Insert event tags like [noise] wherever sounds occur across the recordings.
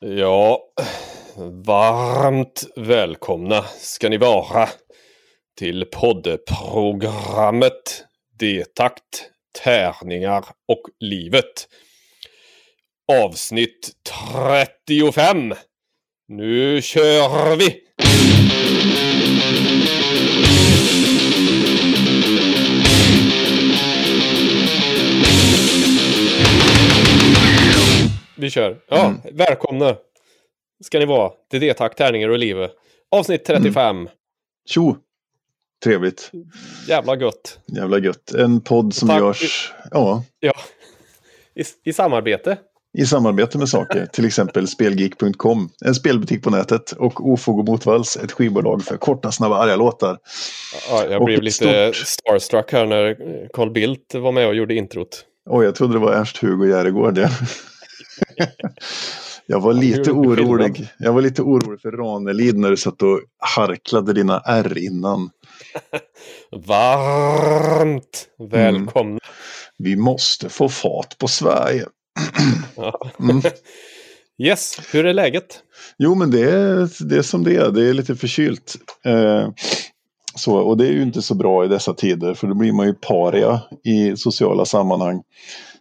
Ja, varmt välkomna ska ni vara till poddprogrammet Detakt, tärningar och livet. Avsnitt 35. Nu kör vi! Vi kör. Ja, Mm. välkomna ska ni vara till Detakt, tärningar och livet. Avsnitt 35. Tjo! Trevligt. Jävla gött. Jävla gött. En podd som Tack. görs ja, Ja. I, I samarbete. i samarbete med saker. Till exempel Spelgeek.com, en spelbutik på nätet. Och Ofog och Motvalls, ett skivbolag för korta, snabba, arga låtar. Ja, jag Och blev lite stort- starstruck här när Carl Bildt var med och gjorde introt. Oj, jag trodde det var Ernst-Hugo Järegård. Ja. [laughs] Jag var lite orolig. Jag var lite orolig för Ranelid när du satt och harklade dina R innan. [laughs] Varmt välkomna. Vi måste få fart på Sverige. [clears throat] Mm. [laughs] Yes, hur är läget? Jo, men det är, det är som det är. Det är lite förkylt. Eh, så, och det är ju inte så bra i dessa tider för då blir man ju paria i sociala sammanhang.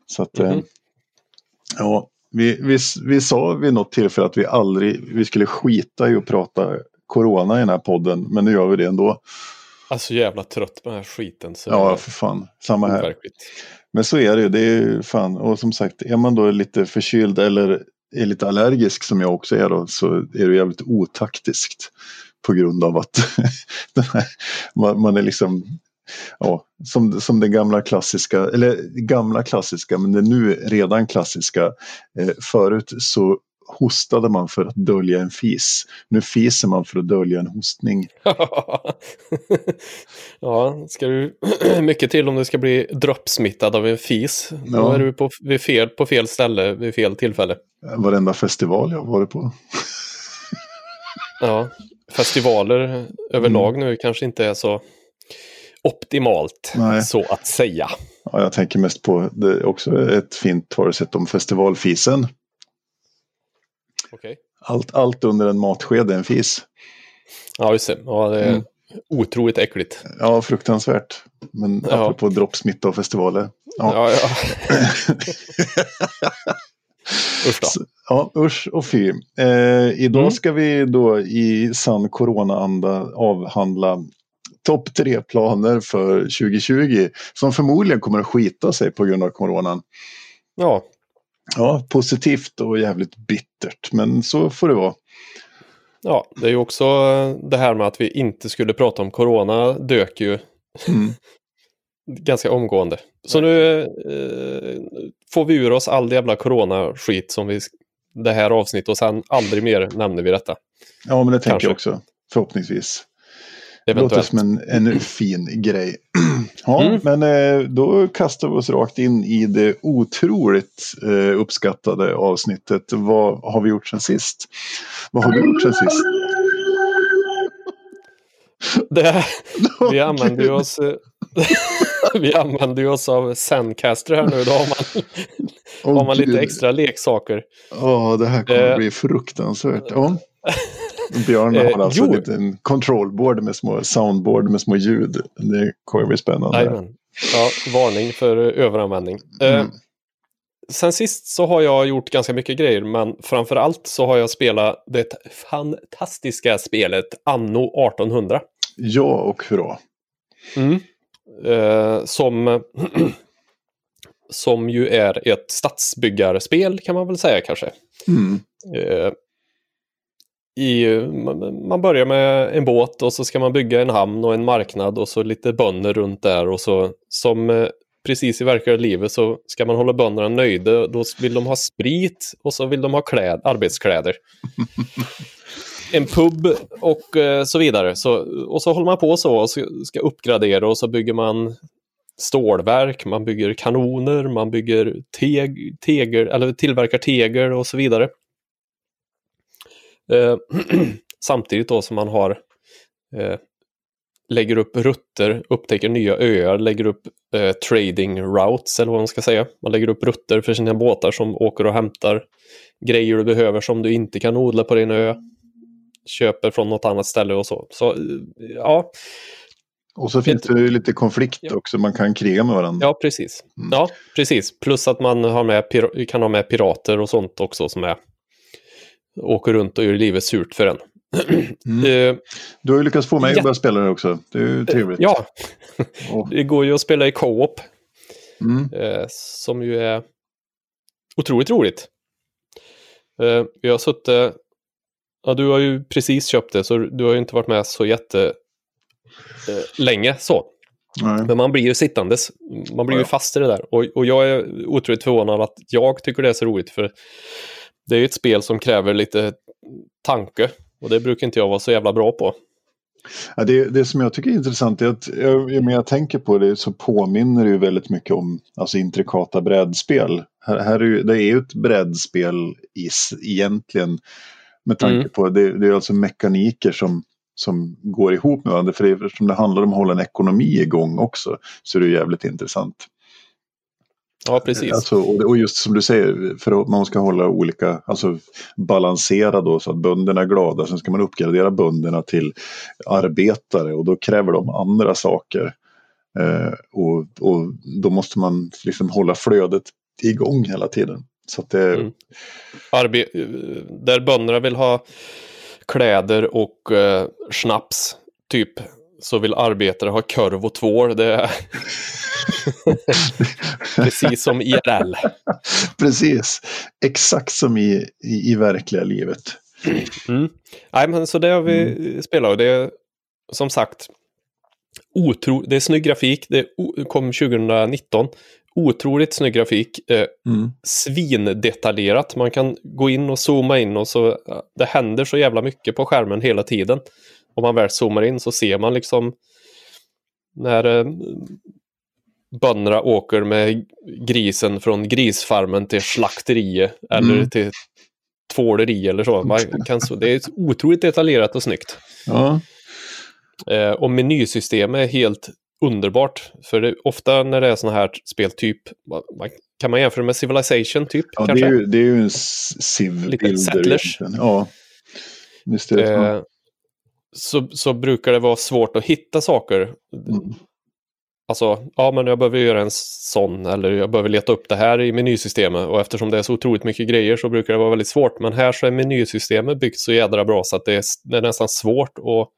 Så att, eh, Mhm. ja, vi, vi, vi sa vid något tillfälle att vi aldrig vi skulle skita i att prata corona i den här podden. Men nu gör vi det ändå. Alltså jävla trött på den här skiten. Så Ja, för fan. Samma här. overkligt. Men så är det ju. Det är ju fan. Och som sagt, är man då lite förkyld eller är lite allergisk som jag också är då så är det jävligt otaktiskt. På grund av att [laughs] man, man är liksom Ja, som, som den gamla klassiska, eller gamla klassiska, men det nu redan klassiska. Eh, förut så hostade man för att dölja en fis. Nu fiser man för att dölja en hostning. [laughs] ja, ska du [clears throat] mycket till om du ska bli droppsmittad av en fis. Då Ja. är du på, vid fel, på fel ställe vid fel tillfälle. Varenda festival jag har varit på. Ja, festivaler Mm. överlag nu kanske inte är så optimalt, Nej. så att säga. Ja, jag tänker mest på det är också ett fint sett om festivalfisen. Okej. Allt, allt under en matsked är en fis. Ja, just det. Ja, det är Mm. otroligt äckligt. Ja, fruktansvärt. Men Ja. apropå droppsmitta och festivaler. Ja. Ja, ja. [laughs] Usch då. Så- Ja, usch och fy. Eh, idag Mm. ska vi då i sann corona-anda avhandla topp tre-planer för 2020 som förmodligen kommer att skita sig på grund av coronan. Ja, Ja, positivt och jävligt bittert, men så får det vara. ja, det är ju också eh, det här med att vi inte skulle prata om corona dök ju Mm. [laughs] ganska omgående. Så nu eh, får vi ur oss all jävla corona-skit som vi det här avsnittet och sen aldrig mer nämner vi detta. Ja, men det tänker Kanske. jag också. Förhoppningsvis. Det låter Eventuellt. som en, en fin grej. [clears throat] Ja, Mm. men eh, då kastar vi oss rakt in i det otroligt eh, uppskattade avsnittet. Vad har vi gjort sen sist? Vad har du gjort sen sist? [laughs] Det, [laughs] vi använder ju oss eh, [laughs] Vi använder oss av Zencaster här nu. Då har man, Åh, har man lite extra leksaker. Ja, det här kommer Eh. bli fruktansvärt. Ja. Björn Eh, har alltså jo. en liten controlboard med små soundboard med små ljud. Det kommer bli spännande. Jajamän. Ja, varning för eh, överanvändning. Eh, Mm. Sen sist så har jag gjort ganska mycket grejer, men framför allt så har jag spelat det fantastiska spelet Anno 1800. Ja, och hurra. Mm. Eh, som, [clears throat] som ju är ett stadsbyggarspel kan man väl säga kanske. Mm. Eh, i, man- börjar med en båt och så ska man bygga en hamn och en marknad och så lite bönder runt där och så som eh, precis i verkliga livet så ska man hålla bönderna nöjda. Då vill de ha sprit och så vill de ha kläd, arbetskläder. [laughs] en pub och eh, så vidare. Så, och så håller man på så och så ska uppgradera och så bygger man stålverk, man bygger kanoner, man bygger teg, tegel, eller tillverkar tegel och så vidare. Eh, [clears throat] samtidigt då som man har eh, lägger upp rutter, upptäcker nya öar, lägger upp eh, trading routes eller vad man ska säga. Man lägger upp rutter för sina båtar som åker och hämtar grejer du behöver som du inte kan odla på din ö. Köper från något annat ställe och så. Så eh, ja. Och så finns det ju lite konflikt ja. också, man kan kriga med varandra. Ja, precis. Mm. Ja, precis. Plus att man har med, kan ha med pirater och sånt också som är åker runt och gör livet surt för en. Mm. Eh, du har ju lyckats få mig ja. att börja spela det också. Det är ju trevligt. Ja, det går ju att spela i co-op. Mm. Eh, som ju är otroligt roligt. Eh, jag har suttit... Ja, du har ju precis köpt det, så du har ju inte varit med så jätte länge så. Nej. Men man blir ju sittandes. Man blir ja. ju fast i det där. Och, och jag är otroligt förvånad att jag tycker det är så roligt. För det är ett spel som kräver lite tanke. Och det brukar inte jag vara så jävla bra på. Ja, det, det som jag tycker är intressant är att ju mer jag tänker på det så påminner det ju väldigt mycket om alltså, intrikata brädspel. Här, här är ju, det är ju ett brädspel egentligen med tanke mm. på det, det är alltså mekaniker som, som går ihop med varandra. För det, eftersom det handlar om att hålla en ekonomi igång också så är det jävligt intressant. Ja, precis. Alltså, och just som du säger, för att man ska hålla olika, alltså balansera då så att bönderna är glada. Sen ska man uppgradera bönderna till arbetare och då kräver de andra saker. Eh, och, och då måste man liksom hålla flödet igång hela tiden. Så att det... Mm. Arbe där bönderna vill ha kläder och eh, snaps, typ, så vill arbetare ha korv och tvål. Det är... [laughs] Precis som IRL. Precis, exakt som i, i, i verkliga livet. Mm. Nej, men så det har vi mm. spelat och det är som sagt otro, det är snygg grafik. Det kom 2019. Otroligt snygg grafik. Eh, mm. Svindetaljerat. Man kan gå in och zooma in och så det händer så jävla mycket på skärmen hela tiden. Om man väl zoomar in så ser man liksom när eh, bönderna åker med grisen från grisfarmen till slakteriet eller mm. till tvåleri eller så. Man kan, det är otroligt detaljerat och snyggt. Ja. Eh, och menysystemet är helt underbart. För det, ofta när det är sådana här spel, typ, man, kan man jämföra med Civilization typ? Ja, kanske? Det, är ju, det är ju en civ-builder. Ja, visst är det eh, så, så brukar det vara svårt att hitta saker. Mm. Alltså, ja men jag behöver göra en sån eller jag behöver leta upp det här i menysystemet och eftersom det är så otroligt mycket grejer så brukar det vara väldigt svårt. Men här så är menysystemet byggt så jädra bra så att det är, det är nästan svårt att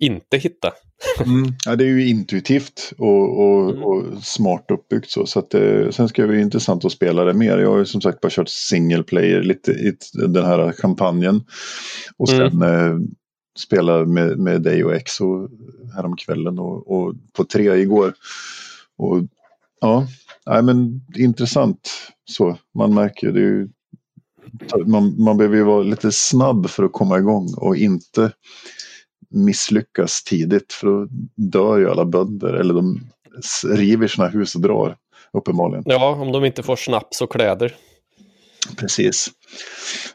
inte hitta. [laughs] Mm. Ja, det är ju intuitivt och, och, mm. och smart uppbyggt så. så att det, sen ska det bli intressant att spela det mer. Jag har ju som sagt bara kört single player lite i den här kampanjen. Och sen mm. eh, spela med, med dig och Exo häromkvällen och, och på tre igår. Och ja, nej, men intressant så. Man märker det ju, man, man behöver ju vara lite snabb för att komma igång och inte misslyckas tidigt för då dör ju alla bönder eller de river sina hus och drar uppenbarligen. Ja, om de inte får snaps och kläder. Precis.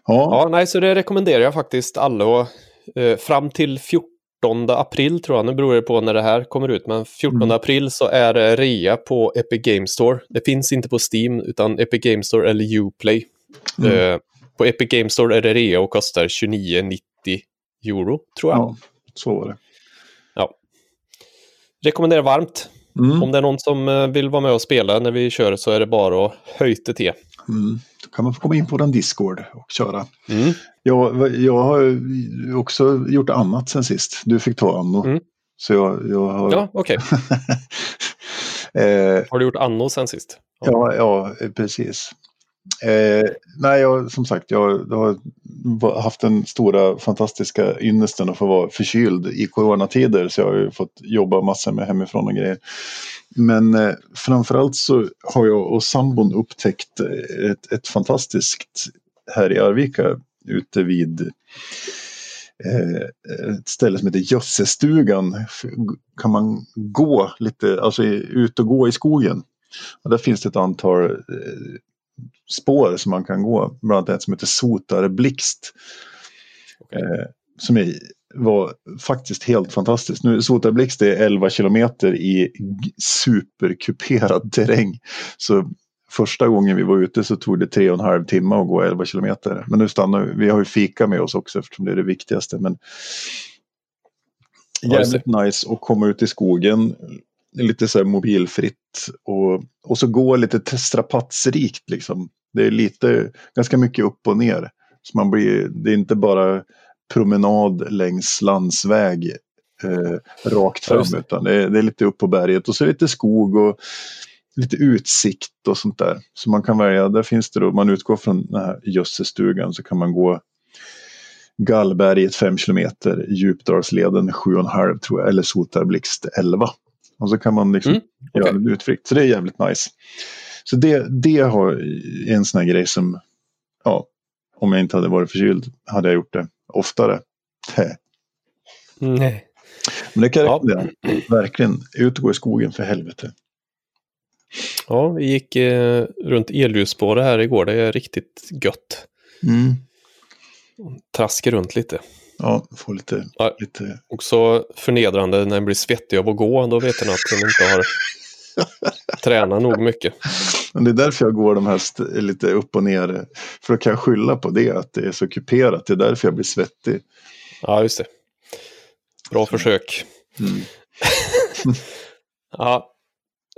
Ja. ja, nej, så det rekommenderar jag faktiskt alla att fram till 14 april tror jag, nu beror det på när det här kommer ut, men 14 mm. april så är det rea på Epic Games Store. Det finns inte på Steam utan Epic Games Store eller Uplay. Mm. Eh, på Epic Games Store är det rea och kostar 29,90 euro tror jag. Ja, så var det. Ja. Rekommenderar varmt. Mm. Om det är någon som eh, vill vara med och spela när vi kör så är det bara att höjta till. Mm. Då kan man få komma in på den Discord och köra. Mm. Jag, jag har också gjort annat sen sist. Du fick ta Anno. Mm. Så jag, jag har... Ja, okej. Okay. [laughs] eh, har du gjort Anno sen sist? Ja, ja, precis. Eh, nej, jag, som sagt, jag, jag, har haft den stora fantastiska ynnesten att få vara förkyld i coronatider. Så jag har ju fått jobba massor med hemifrån och grejer. Men eh, framförallt så har jag och sambon upptäckt eh, ett, ett fantastiskt här i Arvika ute vid eh, ett ställe som heter Jössestugan. Kan man gå lite, alltså ut och gå i skogen. Och där finns det ett antal eh, spår som man kan gå. Bland annat ett som heter Sotare Blixt. Okay. Eh, som är var faktiskt helt fantastiskt. Nu Sotarblixt är 11 kilometer i superkuperad terräng. Så första gången vi var ute så tog det tre och en halv timme att gå 11 kilometer. Men nu stannar vi. Vi har ju fika med oss också eftersom det är det viktigaste. Men jävligt nice att komma ut i skogen. Lite så här mobilfritt och, och så gå lite strapatsrikt liksom. Det är lite, ganska mycket upp och ner. Så man blir, det är inte bara promenad längs landsväg eh, rakt fram utan det är, det är, lite upp på berget och så lite skog och lite utsikt och sånt där. Så man kan välja, där finns det då, man utgår från den här gödselstugan så kan man gå Gallberget 5 kilometer, Djupdalsleden 7,5 tror jag, eller Sotarblixt 11. Och så kan man liksom mm, okay. göra en utflykt. Så det är jävligt nice. Så det, det har en sån här grej som, ja, om jag inte hade varit förkyld hade jag gjort det oftare. [laughs] Nej. Men det kan jag rekommendera. Ja. Verkligen, ut och gå i skogen för helvete. Ja, vi gick eh, runt elljusspåret här igår. Det är riktigt gött. Mm. Traska runt lite. Ja, få lite, ja, lite... Också förnedrande när man blir svettig av att gå. Då vet man att man inte har [laughs] tränat nog mycket. Men det är därför jag går de här lite upp och ner. För då kan jag skylla på det, att det är så kuperat. Det är därför jag blir svettig. Ja, just det. Bra så. försök. Mm. [laughs] ja,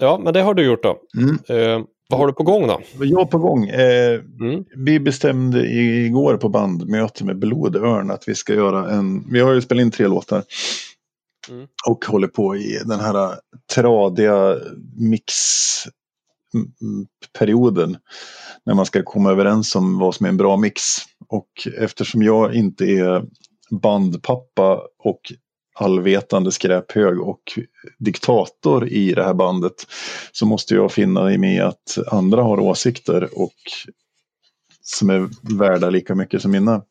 Ja, men det har du gjort då. Mm. Eh, vad har du på gång då? Jag på gång. Eh, mm. Vi bestämde igår på bandmöte med Blodörn att vi ska göra en... Vi har ju spelat in tre låtar. Mm. Och håller på i den här tradiga mixperioden. När man ska komma överens om vad som är en bra mix. Och eftersom jag inte är bandpappa och allvetande skräphög och diktator i det här bandet så måste jag finna mig i att andra har åsikter och som är värda lika mycket som mina.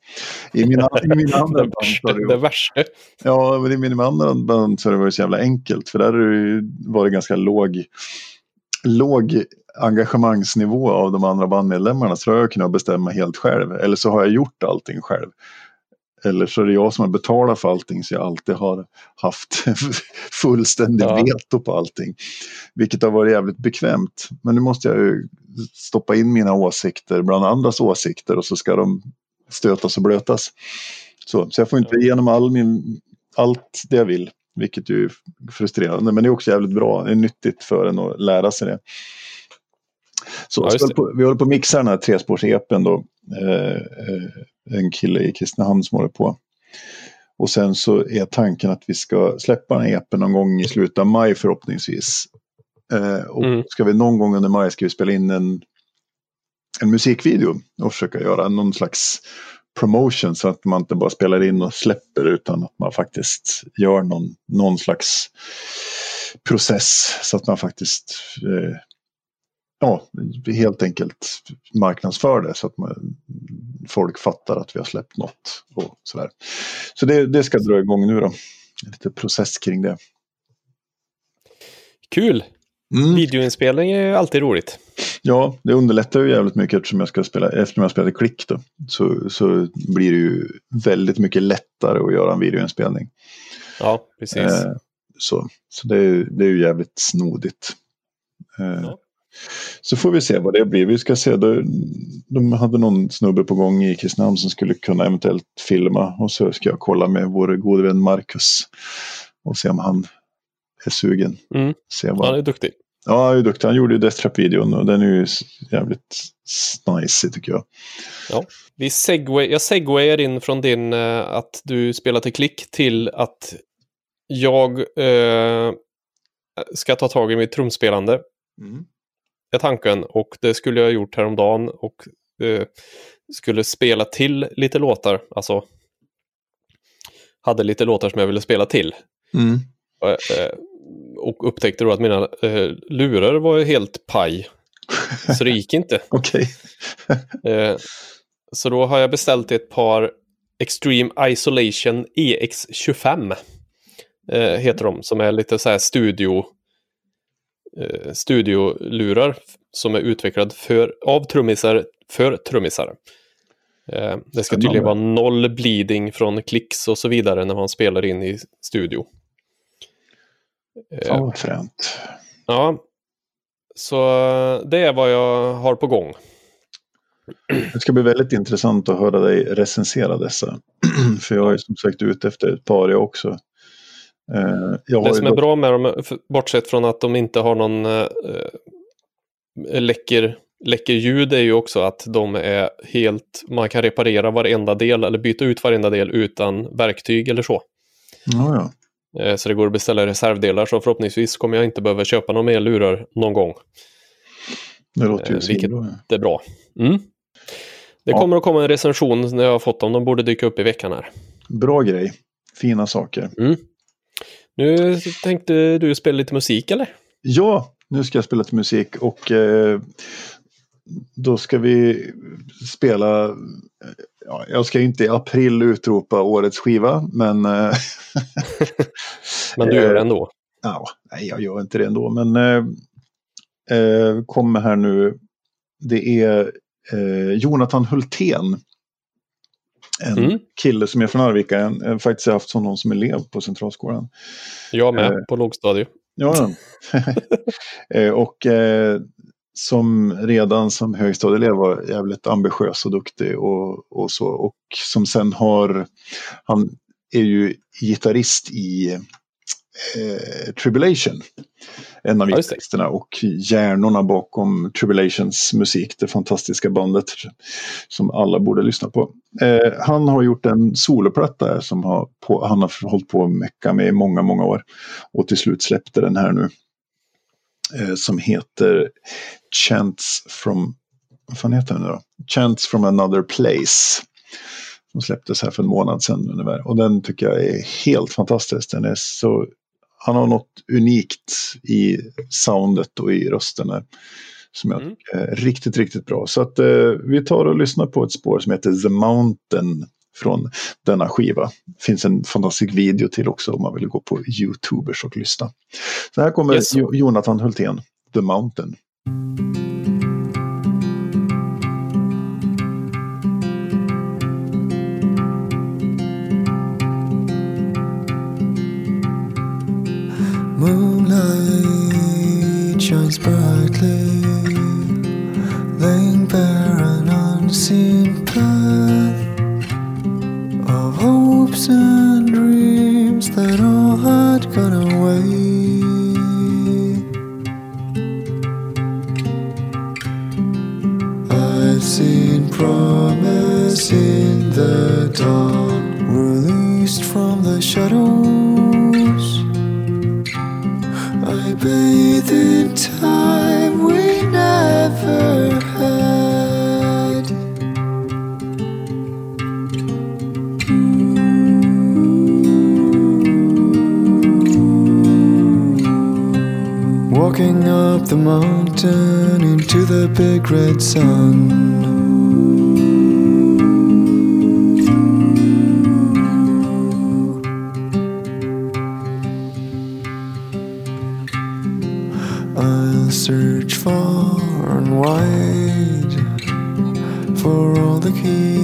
I mina, i mina [laughs] andra band så det, det värsta. Ja, men i mina andra band så har det varit så jävla enkelt för där har det ganska låg, låg engagemangsnivå av de andra bandmedlemmarna så har jag kunnat bestämma helt själv. Eller så har jag gjort allting själv. Eller så är det jag som har betalat för allting så jag alltid har haft [laughs] fullständig ja. veto på allting. Vilket har varit jävligt bekvämt. Men nu måste jag ju stoppa in mina åsikter bland andras åsikter och så ska de stötas och blötas. Så, så jag får inte igenom all min, allt det jag vill. Vilket ju är frustrerande men det är också jävligt bra. Det är nyttigt för en att lära sig det. Så, ja, vi håller på att mixa den här trespårs-epen då. Eh, eh, en kille i Kristinehamn som håller på. Och sen så är tanken att vi ska släppa den epen någon gång i slutet av maj förhoppningsvis. Eh, och mm. ska vi någon gång under maj ska vi spela in en, en musikvideo och försöka göra någon slags promotion så att man inte bara spelar in och släpper utan att man faktiskt gör någon, någon slags process så att man faktiskt eh, ja, helt enkelt marknadsför det så att man, folk fattar att vi har släppt något. Och sådär. Så det, det ska dra igång nu då. Lite process kring det. Kul! Mm. Videoinspelning är alltid roligt. Ja, det underlättar ju jävligt mycket eftersom jag ska spela, eftersom jag spelar klick då. Så, så blir det ju väldigt mycket lättare att göra en videoinspelning. Ja, precis. Eh, så så det, är, det är ju jävligt snodigt. Eh, ja. Så får vi se vad det blir. Vi ska se, de hade någon snubbe på gång i Kristinehamn som skulle kunna eventuellt filma. Och så ska jag kolla med vår gode vän Marcus. Och se om han är sugen. Mm. Se vad... Han är duktig. Ja, han är duktig. Han gjorde ju Death Trap-videon och den är ju jävligt nice tycker jag. Ja, vi segway, jag segwayar in från din uh, att du spelar till klick till att jag uh, ska ta tag i mitt trumspelande. Mm är tanken och det skulle jag gjort häromdagen och eh, skulle spela till lite låtar. Alltså hade lite låtar som jag ville spela till. Mm. Eh, och upptäckte då att mina eh, lurar var helt paj. Så det gick inte. [laughs] Okej. [laughs] eh, så då har jag beställt ett par Extreme Isolation EX25. Eh, heter de, som är lite så här studio eh, studiolurar som är utvecklad för, av trummisar för trummisar. Eh, det ska tydligen vara noll bleeding från klicks och så vidare när man spelar in i studio. Fan vad fränt. Ja, så det är vad jag har på gång. Det ska bli väldigt intressant att höra dig recensera dessa. [clears throat] För jag är som sagt ute efter ett par jag också. Eh, jag det som är bra med dem, bortsett från att de inte har någon äh, läcker, läcker ljud, är ju också att de är helt, man kan reparera varenda del eller byta ut varenda del utan verktyg eller så. Ja, ja. Så det går att beställa reservdelar, så förhoppningsvis kommer jag inte behöva köpa några mer lurar någon gång. Det låter ju Vilket bra. är bra. Mm. Det kommer att komma en recension när jag har fått dem. De borde dyka upp i veckan här. Bra grej. Fina saker. Mm. Nu tänkte du spela lite musik eller? Ja, nu ska jag spela lite musik och eh, då ska vi spela, ja, jag ska inte i april utropa årets skiva men... Eh, [laughs] men du gör det ändå? Ja, nej, jag gör inte det ändå men eh, eh kommer här nu. Det är eh, Jonathan Hultén. En mm. kille som är från Arvika. Jag har faktiskt haft honom som elev på Centralskolan. Jag med, eh, på lågstadiet. Ja, [laughs] [laughs] eh, och eh, som redan som högstadieelev var jävligt ambitiös och duktig och, och så. Och som sen har, han är ju gitarrist i eh, Tribulation en av gitarristerna och hjärnorna bakom Tribulations musik, det fantastiska bandet som alla borde lyssna på. Eh, han har gjort en soloplatta som har på, han har hållit på att mecka med i många, många år och till slut släppte den här nu eh, som heter Chants from, vad fan heter den nu då? Chants from another place. Som släpptes här för en månad sedan ungefär. Och den tycker jag är helt fantastisk. Den är så han har något unikt i soundet och i rösten. Som jag mm. är riktigt, riktigt bra. Så att eh, vi tar och lyssnar på ett spår som heter The Mountain från denna skiva. Det finns en fantastisk video till också om man vill gå på YouTubers och lyssna. Så här kommer yes. Jonathan Hultén, The Mountain. Shines brightly, laying bare an unseen path of hopes and dreams that all had gone away. I've seen promise in the dawn, released from the shadows I bathe in time we never had. Walking up the mountain into the big red sun. Wide for all the keys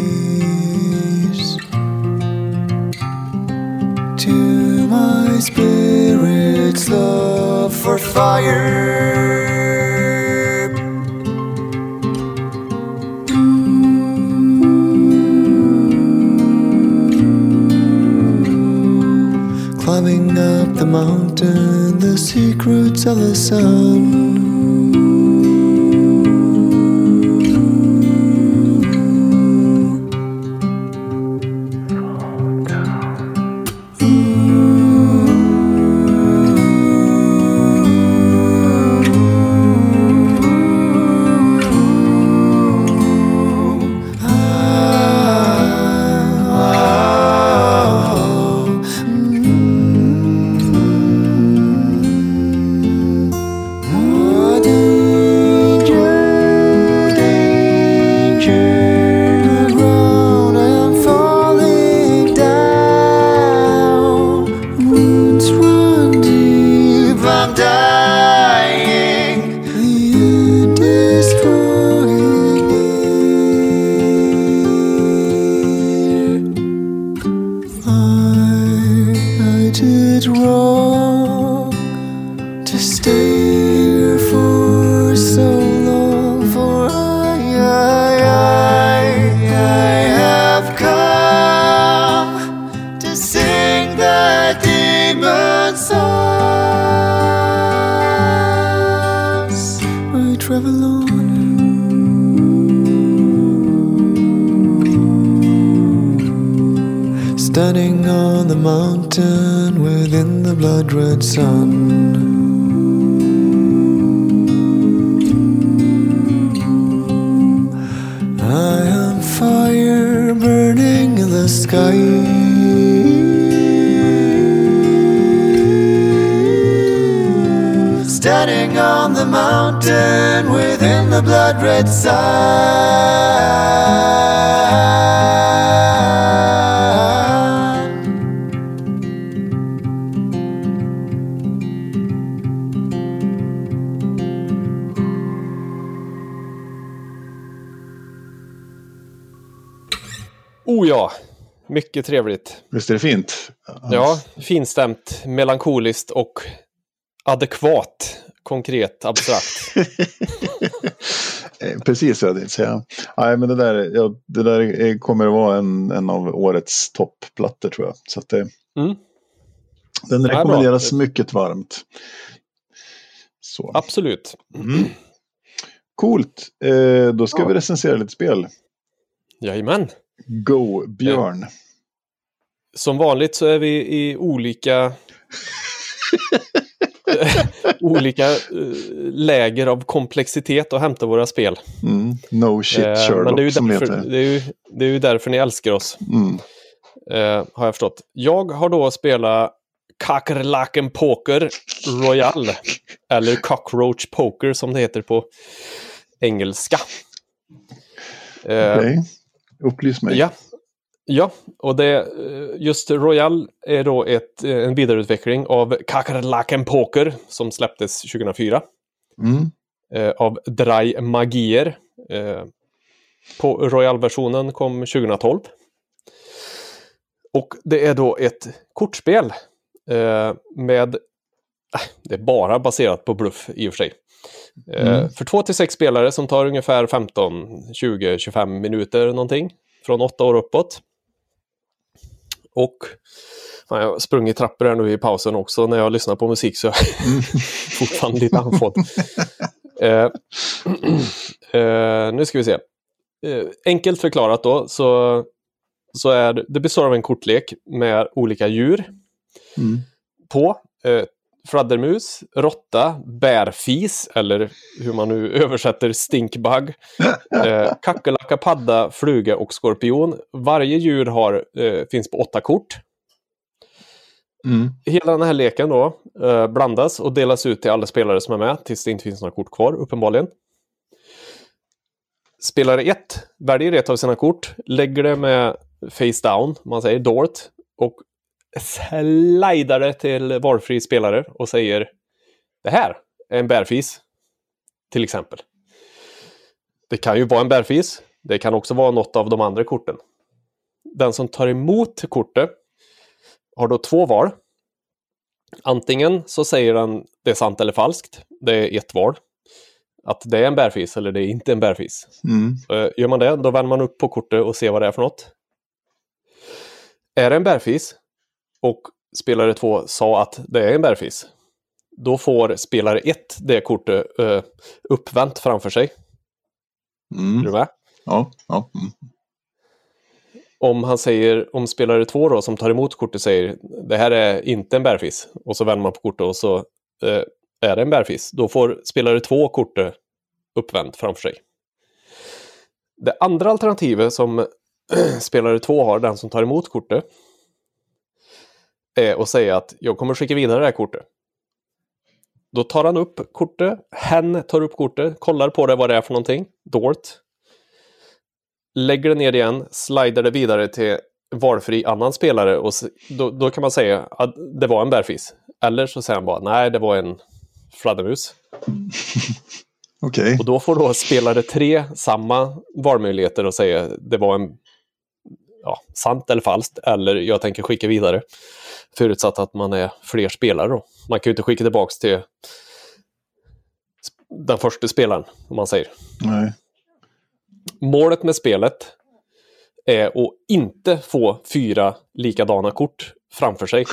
to my spirit's love for fire. Climbing up the mountain, the secrets of the sun. The sky. Standing on the mountain within the blood red sun. Mycket trevligt. Visst är det fint? Ja, finstämt, melankoliskt och adekvat, konkret, abstrakt. [laughs] Eh, Precis vad jag tänkte säga. Nej, men det där, ja, det där är- kommer att vara en, en av årets toppplattor tror jag. Så det, Mm. den rekommenderas mycket varmt. Så. Absolut. Mm. Coolt. Eh, då ska Ja. vi recensera lite spel. Jajamän. Go Björn. Som vanligt så är vi i olika [laughs] olika eh, läger av komplexitet att hämta våra spel. Mm. No shit Eh, Sherlock men det är, ju som därför, heter. det, är ju, det är ju därför ni älskar oss, Mm. eh, har jag förstått. Jag har då spelat Kakerlaken Poker Royal, eller Cockroach Poker som det heter på engelska. Eh, Okej. Upplys mig. Ja. Ja, och det, eh, just Royal är då ett, eh, en vidareutveckling av Kakerlaken Poker som släpptes 2004 Mm. eh, av Dry Magier. Eh, på Royal-versionen kom 2012. Och det är då ett kortspel eh, med... Äh, det är bara baserat på bluff i och för sig. Eh, Mm. För två till sex spelare som tar ungefär 15, 20, 25 minuter någonting. Från åtta år uppåt. Och jag har sprungit trappor här nu i pausen också när jag lyssnar på musik så jag är [laughs] fortfarande lite andfådd. Eh, [clears throat] eh, nu ska vi se. Eh, enkelt förklarat då så, så är det består av en kortlek med olika djur Mm. på. Fladdermus, råtta, bärfis eller hur man nu [laughs] översätter stinkbug. [laughs] Eh, kackerlacka, padda, fluga och skorpion. Varje djur har, eh, finns på åtta kort. Mm. Hela den här leken då eh, blandas och delas ut till alla spelare som är med tills det inte finns några kort kvar, uppenbarligen. Spelare 1 väljer ett av sina kort, lägger det med face down, man säger dort, och slidar det till valfri spelare och säger det här är en bärfis, till exempel. Det kan ju vara en bärfis, det kan också vara något av de andra korten. Den som tar emot kortet har då två val. Antingen så säger den det är sant eller falskt. Det är ett val. Att det är en bärfis eller det är inte en bärfis. Mm. Eh, Gör man det, då vänder man upp på kortet och ser vad det är för något. Är det en bärfis och spelare två sa att det är en bärfis, då får spelare ett det kortet eh, uppvänt framför sig. Är Mm. du med? Ja. ja. Mm. Om han säger, om spelare två då som tar emot kortet säger det här är inte en bärfis och så vänder man på kortet och så eh, är det en bärfis, då får spelare två kortet uppvänt framför sig. Det andra alternativet som [clears throat] spelare två har, den som tar emot kortet, är att säga att jag kommer skicka vidare det här kortet. Då tar han upp kortet, hen tar upp kortet, kollar på det vad det är för någonting, dolt, lägger det ner igen, slidar det vidare till valfri annan spelare och då, då kan man säga att det var en bärfis. Eller så säger han bara nej, det var en fladdermus. [laughs] Okej. Och då får då spelare tre samma valmöjligheter och säga det var en ja, sant eller falskt eller jag tänker skicka vidare. Förutsatt att man är fler spelare då. Man kan ju inte skicka tillbaka till den första spelaren, om man säger. Nej. Målet med spelet är att inte få fyra likadana kort framför sig. [laughs]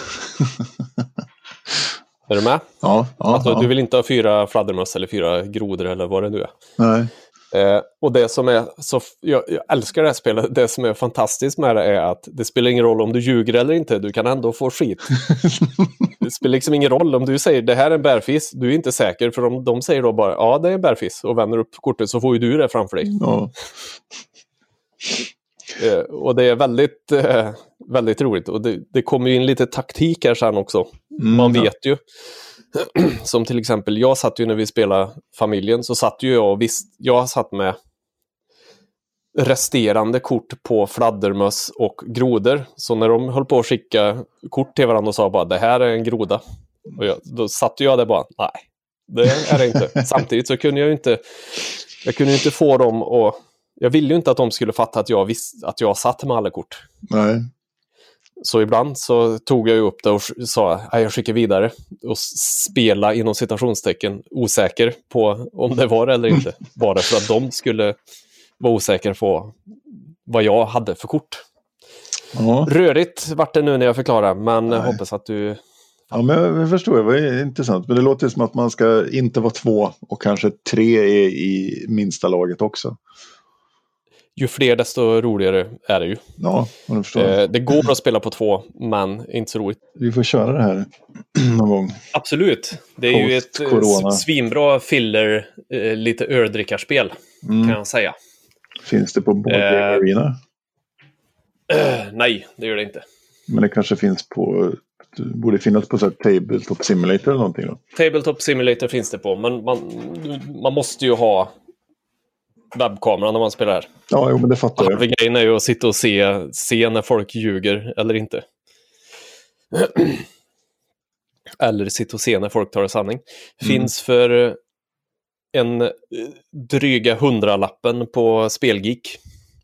är du med? Ja. ja, Alltså, ja. Du vill inte ha fyra fladdermöss eller fyra grodor eller vad det nu är. Nej. Eh, och det som är så, jag, jag, älskar det här spelet, det som är fantastiskt med det är att det spelar ingen roll om du ljuger eller inte, du kan ändå få skit. [laughs] det spelar liksom ingen roll om du säger det här är en bärfis, du är inte säker för de, de säger då bara ja det är en bärfis och vänder upp kortet så får ju du det framför dig. Ja. [laughs] Eh, och det är väldigt, eh, väldigt roligt och det, det kommer ju in lite taktik här sen också. Mm, Man ja. vet ju. [clears throat] Som till exempel, jag satt ju när vi spelade familjen, så satt ju jag och visst, jag satt med resterande kort på fladdermöss och grodor. Så när de höll på att skicka kort till varandra och sa bara det här är en groda. Och jag, då satt jag där bara, nej, det är det inte. [laughs] Samtidigt så kunde jag ju inte, jag kunde inte få dem att, jag ville ju inte att de skulle fatta att jag visste att jag satt med alla kort. Nej. Så ibland så tog jag upp det och sa att jag skickar vidare och spela inom citationstecken osäker på om det var det eller inte. [laughs] Bara för att de skulle vara osäkra på vad jag hade för kort. Ja. Rörigt vart det nu när jag förklarar, men jag Nej. hoppas att du... ja, men jag förstår. Det var intressant. Men det låter som att man ska inte vara två och kanske tre är i minsta laget också. Ju fler desto roligare är det ju. Ja, du förstår. Eh, det går att spela på två, men inte så roligt. Vi får köra det här [clears throat] någon gång. Absolut. Det är ju ett eh, Post-corona. svinbra filler, eh, lite öldrickarspel Mm. kan jag säga. Finns det på Board Eh. Arena? Eh, nej, det gör det inte. Men det kanske finns på... Det borde finnas på så här Tabletop Simulator eller någonting då. Tabletop Simulator finns det på, men man, man måste ju ha webbkameran när man spelar här. Ja, jo, men det fattar jag. grejen är ju att sitta och se, se när folk ljuger eller inte. [clears throat] eller sitta och se när folk talar sanning. Finns för eh, en eh, dryga hundralappen på Spelgeek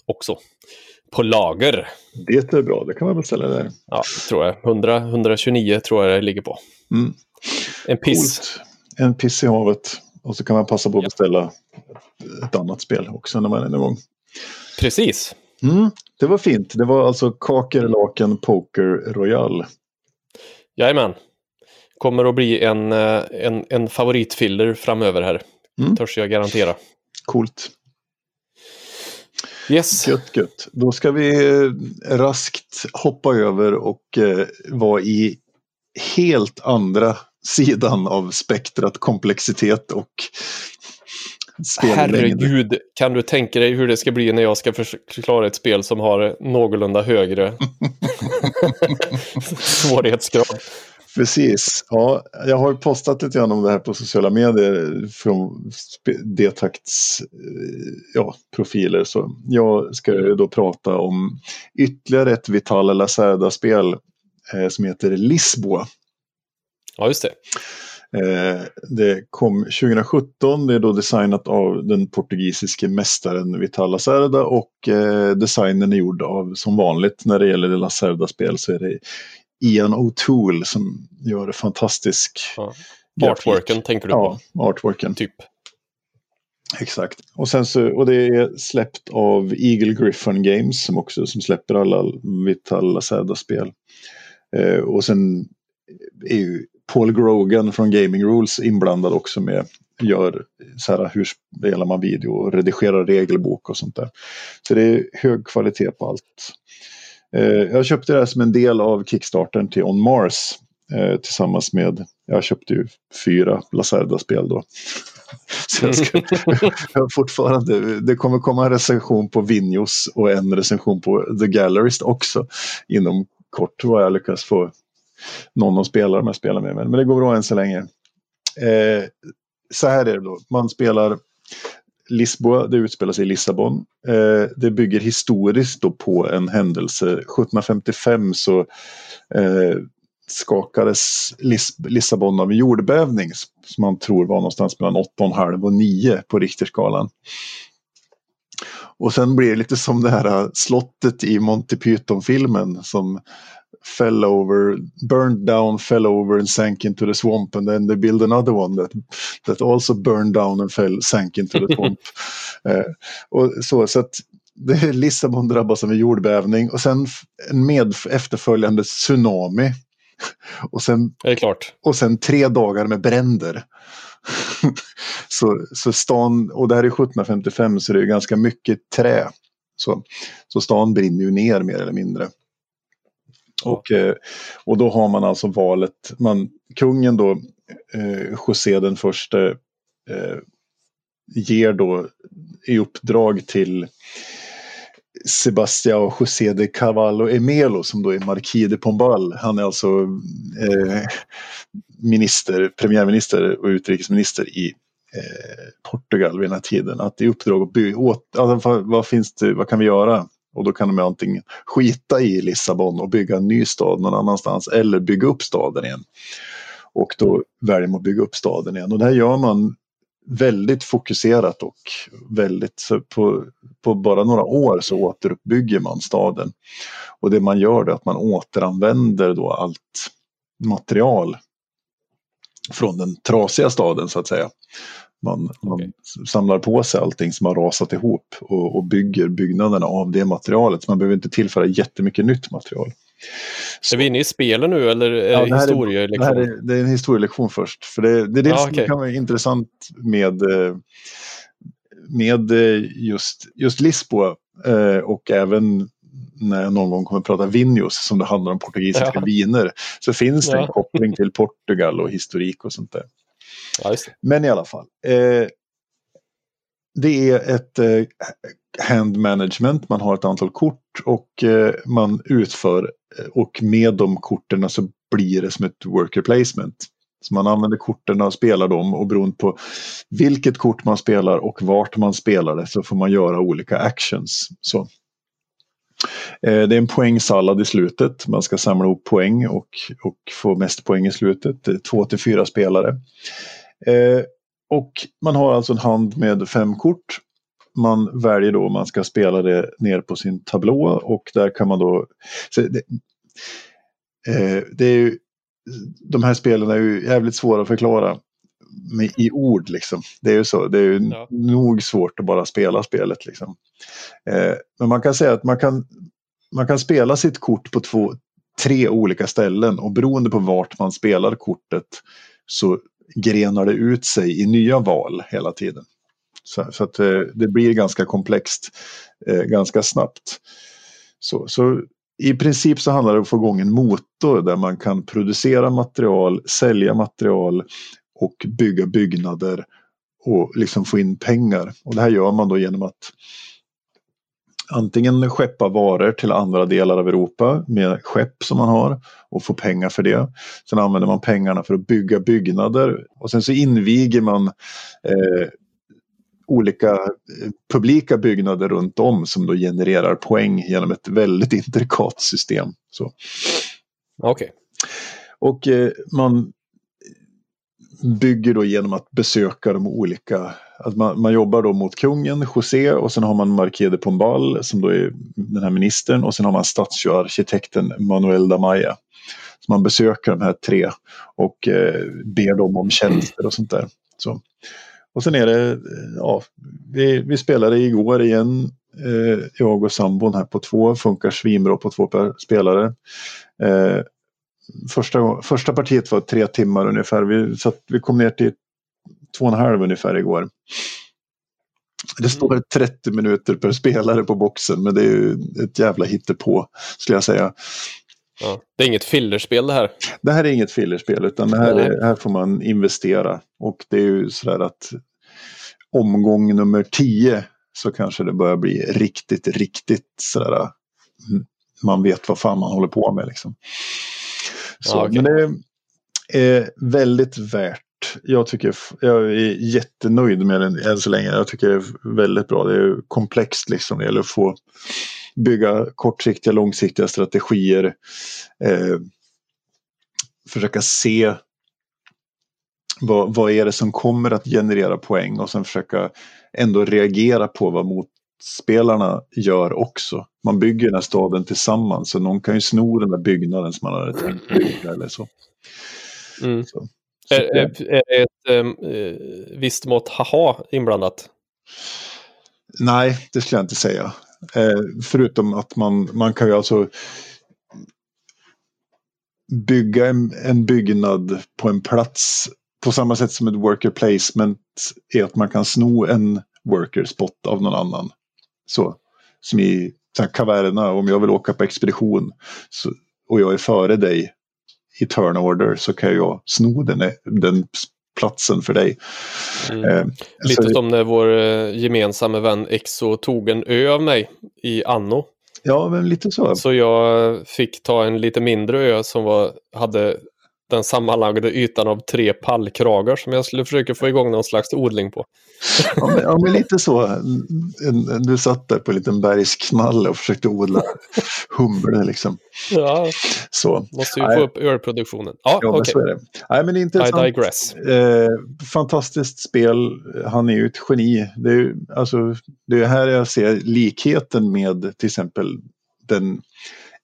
också. På lager. Det är bra, det kan man beställa där. Ja, tror jag. 100, 129 tror jag det ligger på. Mm. En piss. Coolt. En piss i havet. Och så kan man passa på att beställa ett annat spel också när man är igång. Precis. Mm, det var fint. Det var alltså Kakerlaken Poker Royal. Jajamän. Kommer att bli en, eh, en, en favoritfiller framöver här. Mm. Törs jag garantera. Coolt. Yes. Gött, gött. Då ska vi eh, raskt hoppa över och eh, vara i helt andra sidan av spektrat komplexitet och spellängd. Herregud, kan du tänka dig hur det ska bli när jag ska förklara ett spel som har någorlunda högre [laughs] svårighetsgrad? Precis. Ja, jag har postat lite grann om det här på sociala medier från D-takts eh, ja, profiler. Så jag ska då prata om ytterligare ett Vital Lacerda-spel eh, som heter Lisboa. Ja, just det. Eh, det kom 2017, det är då designat av den portugisiske mästaren Vital Lacerda och eh, designen är gjord av, som vanligt när det gäller Lacerda-spel så är det Ian O'Toole som gör fantastisk Ja. grafik. Artworken tänker du på, Ja, artworken. typ. Exakt. Och, sen så, och det är släppt av Eagle Griffin Games som också som släpper alla Vital Lacerda-spel. Eh, och sen är ju Paul Grogan från Gaming Rules inblandad också med gör så här hur spelar man video och redigerar regelbok och sånt där. Så det är hög kvalitet på allt. Eh, jag köpte det här som en del av Kickstartern till On Mars eh, tillsammans med, jag köpte ju fyra Lacerda-spel då. [laughs] Så jag, ska, [laughs] jag fortfarande, det kommer komma en recension på Vinjos och en recension på The Gallerist också inom kort vad jag lyckas få någon av spelarna jag spelar med. Men det går bra än så länge. Eh, så här är det då, man spelar Lisboa, det utspelar sig i Lissabon. Eh, det bygger historiskt då på en händelse. 1755 så eh, skakades Lis Lissabon av en jordbävning som man tror var någonstans mellan 8,5 och 9 på Richterskalan. Och sen blir det lite som det här äh, slottet i Monty Python-filmen som fell over, burned down, fell over and sank into the swamp and then they build another one that, that also burned down and fell, sank into the swamp. [laughs] eh, och så, så att det, Lissabon drabbas av en jordbävning och sen en med efterföljande tsunami. [laughs] Och sen och sen tre dagar med bränder. [laughs] så, så stan, och det här är 1755 så det är ganska mycket trä. Så, så stan brinner ju ner mer eller mindre. Och, eh, och då har man alltså valet, man, kungen då, eh, José den första, eh, ger då i uppdrag till Sebastião José de Carvalho Emelo som då är Marquis de Pombal. Han är alltså eh, minister, premiärminister och utrikesminister i eh, Portugal vid den här tiden. Att i uppdrag att bygga, åt, alltså, vad, vad, finns det, vad kan vi göra? Och då kan de antingen skita i Lissabon och bygga en ny stad någon annanstans eller bygga upp staden igen. Och då väljer man att bygga upp staden igen. Och det här gör man väldigt fokuserat och väldigt på, på bara några år så återuppbygger man staden. Och det man gör är att man återanvänder då allt material från den trasiga staden så att säga. Man, okay. man samlar på sig allting som har rasat ihop och, och, bygger byggnaderna av det materialet. Så man behöver inte tillföra jättemycket nytt material. Så. Är vi inne i spelen nu eller är ja, det, det historielektion? Är, det, är, det är en historielektion först. För det, det är det ja, som okay. kan vara intressant med, eh, med eh, just, just Lisboa eh, och även när jag någon gång kommer att prata Vinhos som det handlar om portugisiska ja. viner så finns det en koppling till Portugal och historik och sånt där. Ja, Men i alla fall. Eh, det är ett eh, hand management, man har ett antal kort och eh, man utför eh, och med de korten så blir det som ett worker placement. Så man använder korten och spelar dem och beroende på vilket kort man spelar och vart man spelar det så får man göra olika actions. Så. Eh, det är en poängsallad i slutet. Man ska samla ihop poäng och, och få mest poäng i slutet. Det är två till fyra spelare. Eh, och man har alltså en hand med fem kort. Man väljer då om man ska spela det ner på sin tablå och där kan man då... Det, eh, det, är ju, de här spelen är ju jävligt svåra att förklara med, i ord liksom. Det är ju så, det är ju ja. nog svårt att bara spela spelet liksom. Eh, men man kan säga att man kan, man kan spela sitt kort på två, tre olika ställen och beroende på vart man spelar kortet så grenar det ut sig i nya val hela tiden. Så, så att eh, det blir ganska komplext eh, ganska snabbt. Så, så i princip så handlar det om att få igång en motor där man kan producera material, sälja material och bygga byggnader och liksom få in pengar. Och det här gör man då genom att antingen skeppa varor till andra delar av Europa med skepp som man har och få pengar för det. Sen använder man pengarna för att bygga byggnader och sen så inviger man eh, olika eh, publika byggnader runt om som då genererar poäng genom ett väldigt [laughs] intrikat system. Okej. Okay. Och eh, man bygger då genom att besöka de olika att man, man, jobbar då mot kungen, José, och sen har man Marquis de Pombal som då är den här ministern och sen har man stadsarkitekten Manuel Damaya. Så man besöker de här tre och eh, ber dem om tjänster och sånt där. Så. Och sen är det, eh, ja, vi, vi spelade igår igen, eh, jag och sambon här på två, funkar svinbra på två per spelare. Eh, första, första partiet var tre timmar ungefär, vi, så vi kom ner till två och en halv ungefär igår. Det står 30 mm. minuter per spelare på boxen men det är ju ett jävla hittepå skulle jag säga. Ja, det är inget fillerspel det här? Det här är inget fillerspel utan det här, är, här får man investera. Och det är ju sådär att omgång nummer 10 så kanske det börjar bli riktigt, riktigt sådär mm, man vet vad fan man håller på med liksom. Så, ja, okay. Men det är väldigt värt jag tycker jag är jättenöjd med den än så länge. Jag tycker det är väldigt bra. Det är komplext liksom. Det gäller att få bygga kortsiktiga, långsiktiga strategier. Eh, försöka se vad, vad är det som kommer att generera poäng och sen försöka ändå reagera på vad motspelarna gör också. Man bygger den här staden tillsammans så någon kan ju sno den där byggnaden som man hade tänkt bygga eller så. Mm. så. Är, är, är det ett um, visst mått haha inblandat? Nej, det skulle jag inte säga. Eh, förutom att man, man kan ju alltså bygga en, en byggnad på en plats på samma sätt som ett worker placement är att man kan sno en worker spot av någon annan. Så, som i Caverna, om jag vill åka på expedition så, och jag är före dig i turn order så kan jag sno den, den platsen för dig. Mm. Eh, Lite så- som när vår eh, gemensamma vän Exo tog en ö av mig i Anno. Ja, men lite så. Så jag fick ta en lite mindre ö som var, hade den sammanlagda ytan av tre pallkragar som jag skulle försöka få igång någon slags odling på. Ja, men, ja, men lite så. Du satt där på en liten bergsknalle och försökte odla [laughs] humle liksom. Ja, Så. måste ju Nej. få upp ölproduktionen. Ja, Ja, men okej. så är det. Nej, men det är I intressant. digress. Eh, fantastiskt spel. Han är ju ett geni. Det är, alltså, det är här jag ser likheten med till exempel den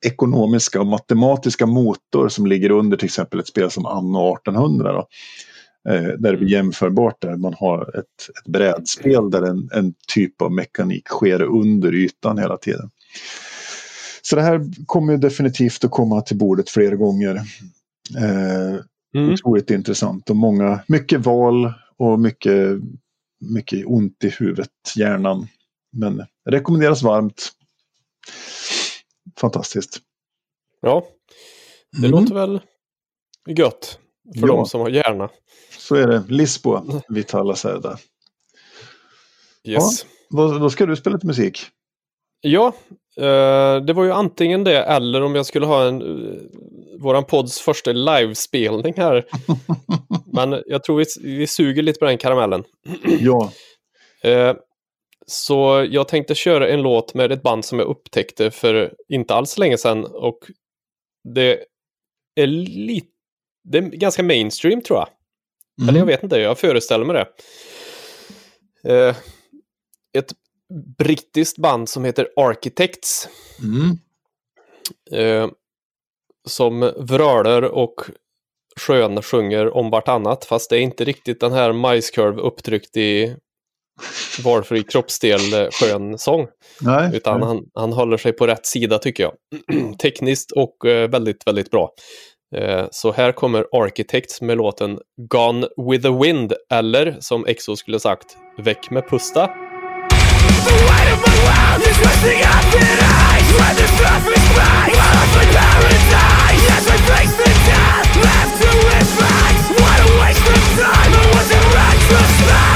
ekonomiska och matematiska motor som ligger under till exempel ett spel som Anno 1800. Då. Eh, där det blir jämförbart där man har ett, ett brädspel där en, en typ av mekanik sker under ytan hela tiden. Så det här kommer definitivt att komma till bordet fler gånger. Eh, Mm. Otroligt intressant och många, mycket val och mycket, mycket ont i huvudet, hjärnan. Men rekommenderas varmt. Fantastiskt. Ja, det Mm. låter väl gött för Ja. de som har hjärna. Så är det. Lisboa, Vitala Serda. Yes. Vad, då ska du spela lite musik. Ja, eh, det var ju antingen det eller om jag skulle ha en uh, våran podds första livespelning här. [laughs] Men jag tror vi, vi suger lite på den karamellen. Ja, Eh, så jag tänkte köra en låt med ett band som jag upptäckte för inte alls länge sedan och det är lite, det är ganska mainstream tror jag. Mm. Eller jag vet inte, jag föreställer mig det. Eh, ett brittiskt band som heter Architects. Mm. Eh, som vrölar och skön sjunger om vartannat. Fast det är inte riktigt den här majskorv upptryckt i valfri kroppsdel eh, skön sång. Nej. Utan han, han håller sig på rätt sida tycker jag. [clears throat] Tekniskt och eh, väldigt, väldigt bra. Eh, så här kommer Architects med låten Gone with the Wind. Eller som Exo skulle sagt, Väck med Pusta. Left to its facts What a waste of time, it was in retrospect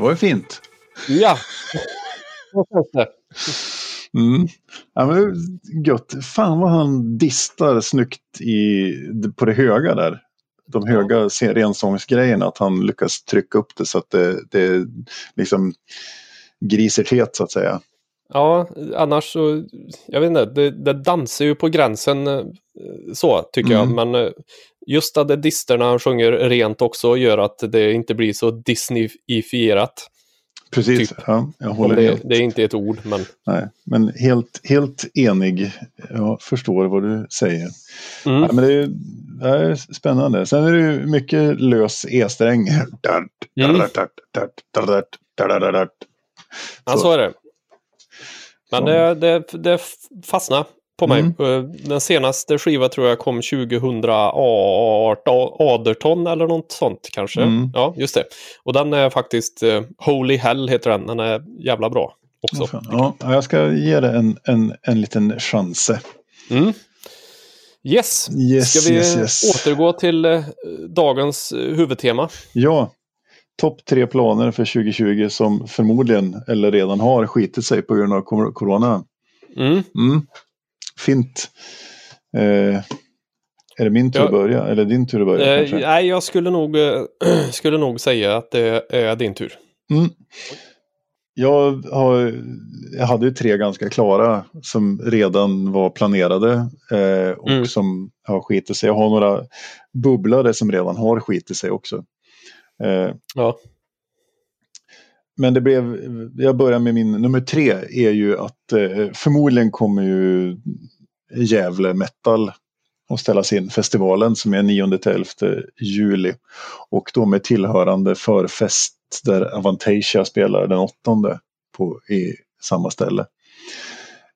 var ju fint. Ja. Det? Mm. Ja, men det gött. Fan vad han distar snyggt i, på det höga där. De höga rensångsgrejerna. Att han lyckas trycka upp det så att det, det liksom griser så att säga. Ja, annars så, jag vet inte, det, det dansar ju på gränsen eh, så tycker mm. jag. Men eh, just att disterna han sjunger rent också gör att det inte blir så Disneyifierat. Precis, typ. ja, jag håller det, helt. det är inte ett ord, men... Nej, men helt, helt enig. Jag förstår vad du säger. Mm. Ja, men det är, det, är, spännande. Sen är det mycket lös E-sträng. Mm. Ja, så är det. Men det, det, det fastnade på mig. Mm. Den senaste skiva tror jag kom 2018 eller något sånt kanske. Mm. Ja, just det. Och den är faktiskt uh, Holy Hell heter den. Den är jävla bra också. Ja, jag ska ge det en, en, en liten chans. Mm. Yes. yes, ska vi yes, yes. återgå till uh, dagens huvudtema? Ja. Topp tre planer för 2020 som förmodligen eller redan har skitit sig på grund av corona. Mm. Mm. Fint. Eh, är det min tur ja. att börja eller din tur att börja? Eh, nej, jag skulle nog, äh, [clears throat] skulle nog säga att det är din tur. Mm. Jag, har, jag hade ju tre ganska klara som redan var planerade eh, och mm. som har skitit sig. Jag har några bubblare som redan har skitit sig också. Eh, ja. Men det blev, jag börjar med min nummer tre är ju att eh, förmodligen kommer ju Gävle Metal att ställas in festivalen som är 9 till 11 juli. Och då med tillhörande förfest där Avantasia spelar den 8 på, i samma ställe.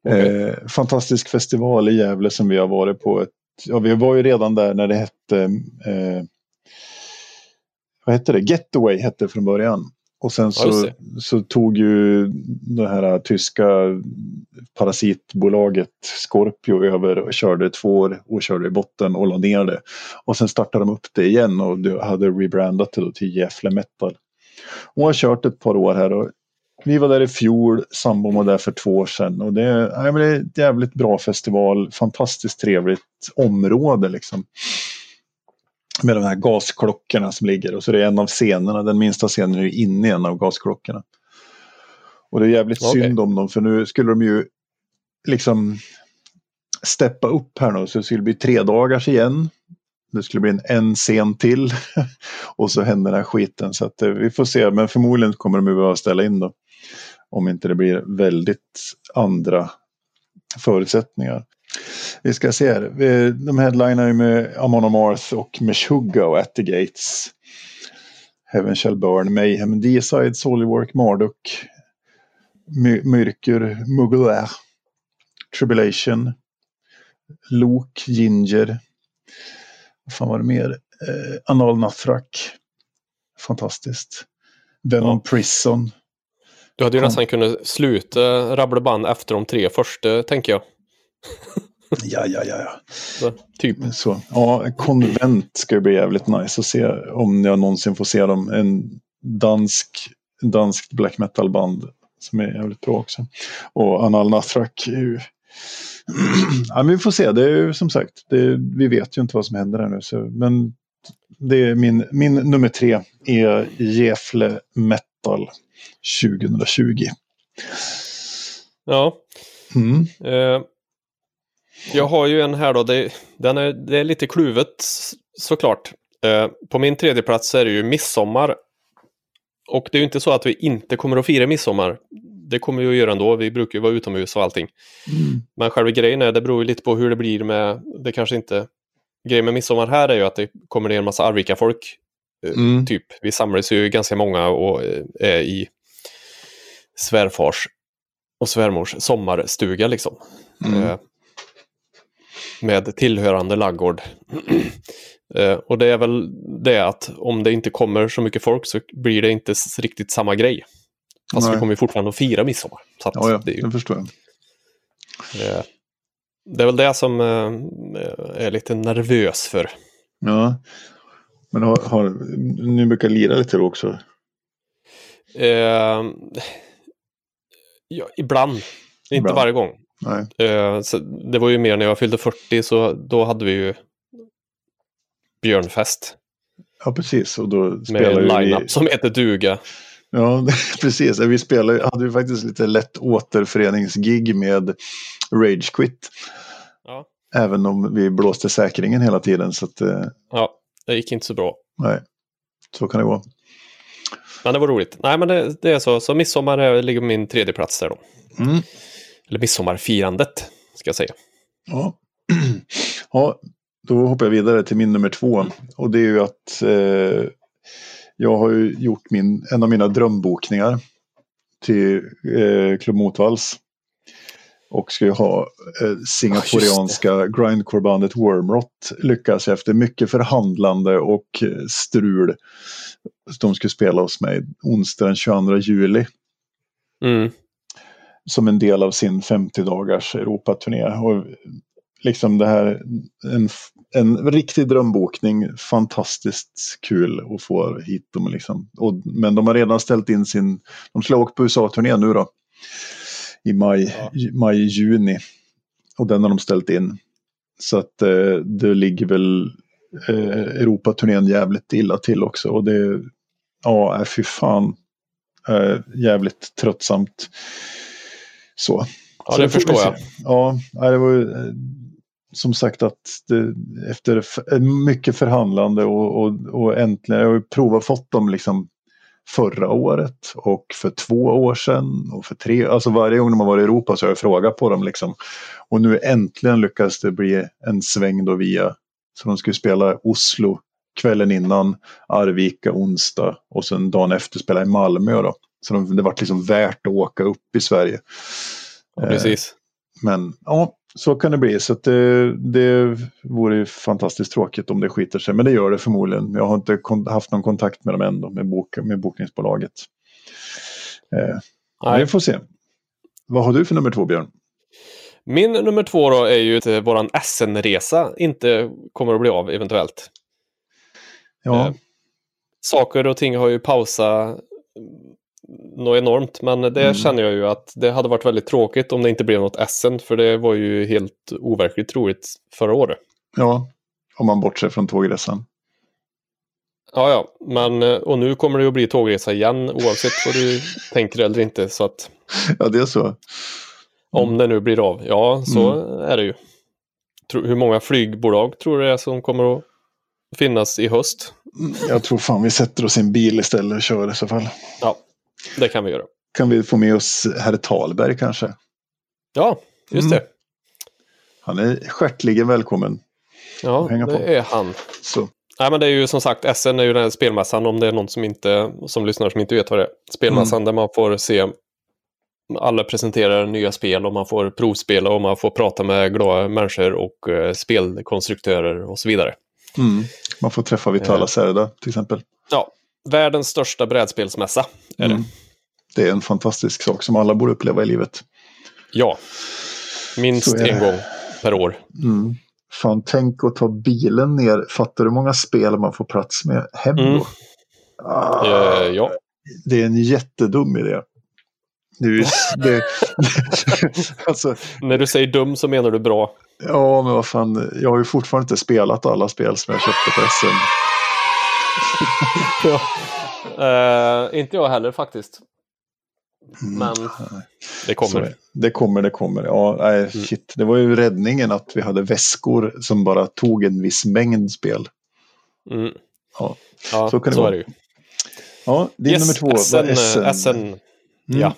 Okay. Eh, fantastisk festival i Gävle som vi har varit på. Ett, ja, vi var ju redan där när det hette eh, vad hette det? Getaway hette från början. Och sen så, så tog ju det här tyska parasitbolaget Scorpio över och körde två år och körde i botten och la ner det. Och sen startade de upp det igen och hade rebrandat det till Gefle Metal. Och har kört ett par år här och vi var där i fjol, sambon var där för två år sedan och det, nej, men det är ett jävligt bra festival, fantastiskt trevligt område liksom med de här gasklockorna som ligger. Och så är det en av scenerna, den minsta scenen är inne i en av gasklockorna. Och det är jävligt okay. synd om dem för nu skulle de ju liksom steppa upp här nu så det skulle bli tre dagars igen. Det skulle bli en, en scen till [laughs] och så händer den här skiten så att eh, vi får se men förmodligen kommer de ju behöva ställa in då. Om inte det blir väldigt andra förutsättningar. Vi ska se här. De headlinar ju med Amon Amarth och Meshuggah och At the Gates. Heaven Shall Burn, Mayhem, D-Side, Soulwork, Marduk, My Myrkur, Mugler, Tribulation, Lok, Ginger. Vad fan var det mer? Eh, Anal Nathrak. Fantastiskt. Venom ja. Prison. Du hade ju Kom. nästan kunnat sluta rabbla band efter de tre första, tänker jag. [laughs] Ja, ja, ja. ja. Så, typ. Så, ja, konvent ska bli jävligt nice att se om jag någonsin får se dem. En dansk, danskt black metal-band som är jävligt bra också. Och Anal Nathrak ju... [clears throat] ja, vi får se, det är ju som sagt, det, vi vet ju inte vad som händer här nu. Så, men det är min, min nummer tre är Gefle Metal 2020. Ja. Mm. Eh, jag har ju en här då, det, den är, det är lite kluvet såklart. Eh, på min tredje plats är det ju midsommar. Och det är ju inte så att vi inte kommer att fira midsommar. Det kommer vi att göra ändå, vi brukar ju vara utomhus och allting. Mm. Men själva grejen är, det beror ju lite på hur det blir med, det kanske inte... Grejen med midsommar här är ju att det kommer ner en massa Arvika-folk. Eh, mm. Typ, vi samlas ju ganska många och eh, är i svärfars och svärmors sommarstuga liksom. Mm. Med tillhörande laggård. [clears throat] eh, och det är väl det att om det inte kommer så mycket folk så blir det inte riktigt samma grej. Fast Nej. vi kommer ju fortfarande att fira midsommar. Så ja, ja, det, är ju, det förstår jag. Eh, det är väl det som eh, är lite nervös för. Ja. Men har, har, ni brukar lira lite då också? Ja, ibland, inte Ibland. varje gång. Nej. Eh, det var ju mer när jag fyllde 40 så då hade vi ju björnfest Ja, precis. Och då med spelar en ju vi... line-up som heter duga. Ja, [laughs] precis. Vi spelade, hade ju faktiskt lite lätt återföreningsgig med Rage Quit. Ja. Även om vi blåste säkringen hela tiden. Så att, eh, ja, det gick inte så bra. nej, så kan det gå. Men det var roligt. Nej, men det, det är så. Så midsommar ligger på min tredje plats där då. Mm. Eller midsommarfirandet, ska jag säga. Ja. [clears throat] ja, då hoppar jag vidare till min nummer två. Och det är ju att eh, jag har ju gjort min, en av mina drömbokningar till eh, Klubb Motvalls. Och ska ju ha eh, singaporianska grindcore-bandet Wormrot lyckas efter mycket förhandlande och strul. De skulle spela hos mig onsdag den 22 juli Mm. Som en del av sin 50 dagars Europaturné. Och liksom det här, en, en riktig drömbokning, fantastiskt kul att få hit dem. Liksom. Och, men de har redan ställt in sin, de skulle ha åkt på USA-turné nu då. I maj, Ja. maj, juni. Och den har de ställt in. Så att eh, det ligger väl eh, Europaturnén jävligt illa till också. Och det, ja, äh, fy fan. Eh, jävligt tröttsamt. Så. Ja, Så det förstår jag. Ja, det var ju eh, som sagt att det, efter f- mycket förhandlande och, och, och äntligen, jag har ju provat fått dem liksom förra året och för två år sedan och för tre, alltså varje gång de har varit i Europa så har jag frågat på dem liksom. Och nu äntligen lyckas det bli en sväng då via, så de skulle spela Oslo kvällen innan, Arvika onsdag och sen dagen efter spela i Malmö då. Så de, det var liksom värt att åka upp i Sverige. Ja, precis. Men ja, så kan det bli. Så det, det vore fantastiskt tråkigt om det skiter sig. Men det gör det förmodligen. Jag har inte haft någon kontakt med dem än då, med, bok, med bokningsbolaget. Eh, vi får se. Vad har du för nummer två, Björn? Min nummer två då är ju att eh, våran SN-resa inte kommer att bli av eventuellt. Ja, Eh, Saker och ting har ju pausat något enormt, men det Mm. känner jag ju att det hade varit väldigt tråkigt om det inte blev något SN, för det var ju helt overkligt roligt förra året. ja, om man bortser från tågresan. Ja, ja, men eh, och nu kommer det att bli tågresa igen oavsett vad du [laughs] tänker eller inte, så att Ja, det är så. om det nu blir av, ja, så Mm. är det ju. Hur många flygbolag tror du det är som kommer att finnas i höst? Jag tror fan vi sätter oss i en bil istället och kör i så fall. Ja, det kan vi göra. Kan vi få med oss herr Talberg kanske? Ja, just Mm. det. Han är stjärtligen välkommen. Ja, Hänga det på. är han. Så. Nej, men det är ju som sagt, SN är ju den här spelmässan, om det är någon som, inte, som lyssnar som inte vet vad det är. Spelmässan Mm. där man får se alla presenterar nya spel och man får provspela och man får prata med glada människor och eh, spelkonstruktörer och så vidare. Mm. Man får träffa Vitala Eh. Serda till exempel. Ja, världens största brädspelsmässa är det. Mm. Det är en fantastisk sak som alla borde uppleva i livet. Ja, minst det. en gång per år. Mm. Fan, tänk att ta bilen ner. Fattar du hur många spel man får plats med hem då? Mm. Ah, Eh, ja, Det är en jättedum idé. Det ju, [laughs] det, [laughs] alltså, när du säger dum så menar du bra. ja, men vad fan. Jag har ju fortfarande inte spelat alla spel som jag köpte på SM. Ja. Eh, inte jag heller faktiskt. Mm. Men det Så kommer. Det kommer, det kommer. Ja, nej, Mm. shit. Det var ju räddningen att vi hade väskor som bara tog en viss mängd spel. Mm. Ja, Ja, Så kan det vara. är det ju. ja din nummer två SN, var SN. SN. Mm. Ja.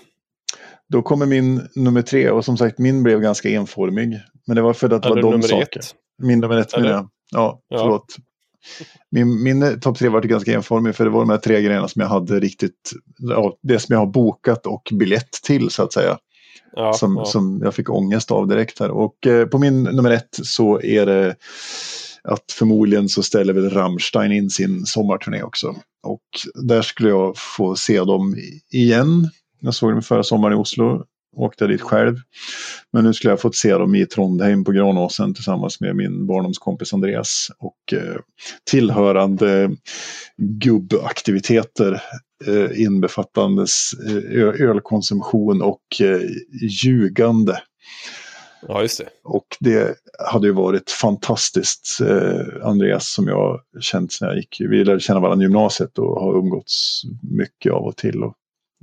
Då kommer min nummer tre och som sagt min blev ganska enformig. Men det var för att det Eller var de saker. ett. Min nummer ett menar jag. Ja, Ja. förlåt. Min, min topp tre var ganska enformig för det var de här tre grejerna som jag hade riktigt, ja, det som jag har bokat och biljett till så att säga. Ja, som, ja. som jag fick ångest av direkt här. Och eh, på min nummer ett så är det att förmodligen så ställer väl Rammstein in sin sommarturné också. Och där skulle jag få se dem igen. Jag såg dem förra sommaren i Oslo. Åkte dit själv. Men nu skulle jag fått se dem i Trondheim på Granåsen tillsammans med min barndomskompis Andreas. Och eh, tillhörande gubbaktiviteter eh, inbefattandes eh, ölkonsumtion och eh, ljugande. Ja, just det. Och det hade ju varit fantastiskt. Eh, Andreas som jag känt sen jag gick, vi lärde känna varandra i gymnasiet och har umgåtts mycket av och till. Och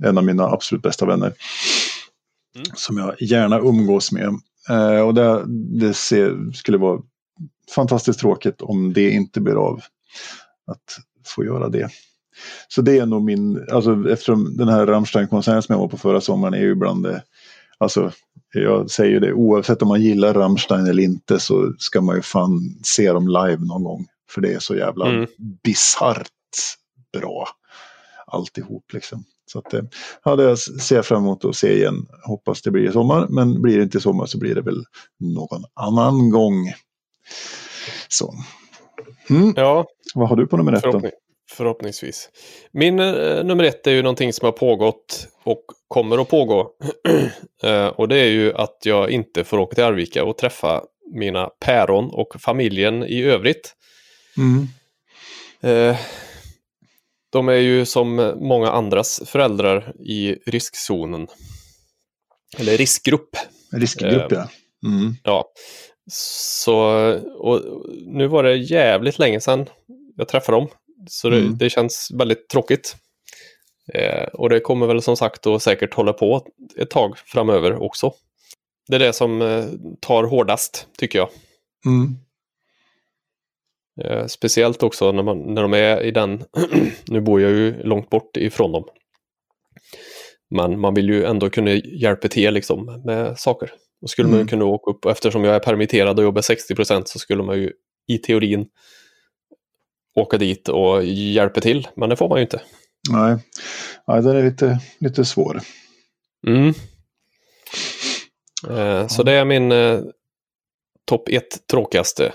en av mina absolut bästa vänner. Mm. Som jag gärna umgås med. Eh, och det, det ser, skulle vara fantastiskt tråkigt om det inte blir av. Att få göra det. Så det är nog min, alltså eftersom den här Rammstein-konserten som jag var på förra sommaren är ju bland det, alltså jag säger det, oavsett om man gillar Rammstein eller inte så ska man ju fan se dem live någon gång. För det är så jävla Mm. bisarrt bra alltihop liksom. Så att, eh, ja, det ser jag fram emot att se igen. Hoppas det blir i sommar, men blir det inte i sommar så blir det väl någon annan gång. Så. Mm. Ja, Vad har du på nummer ett då? förhoppning, förhoppningsvis. Min eh, nummer ett är ju någonting som har pågått och kommer att pågå. [clears throat] eh, och det är ju att jag inte får åka till Arvika och träffa mina päron och familjen i övrigt. Mm. Eh, de är ju som många andras föräldrar i riskzonen. Eller riskgrupp. Riskgrupp Eh, ja. Mm. Ja. Så, och nu var det jävligt länge sedan jag träffade dem. Så det, Mm. det känns väldigt tråkigt. Eh, och det kommer väl som sagt att säkert hålla på ett tag framöver också. Det är det som eh, tar hårdast, tycker jag. Mm. Eh, speciellt också när, man, när de är i den, [clears throat] nu bor jag ju långt bort ifrån dem. Men man vill ju ändå kunna hjälpa till liksom med saker. Då skulle man Mm. ju kunna åka upp och eftersom jag är permitterad och jobbar 60% så skulle man ju i teorin åka dit och hjälpa till. Men det får man ju inte. Nej. Nej, den är lite, lite svår. Mm. Eh, så det är min eh, topp ett tråkigaste.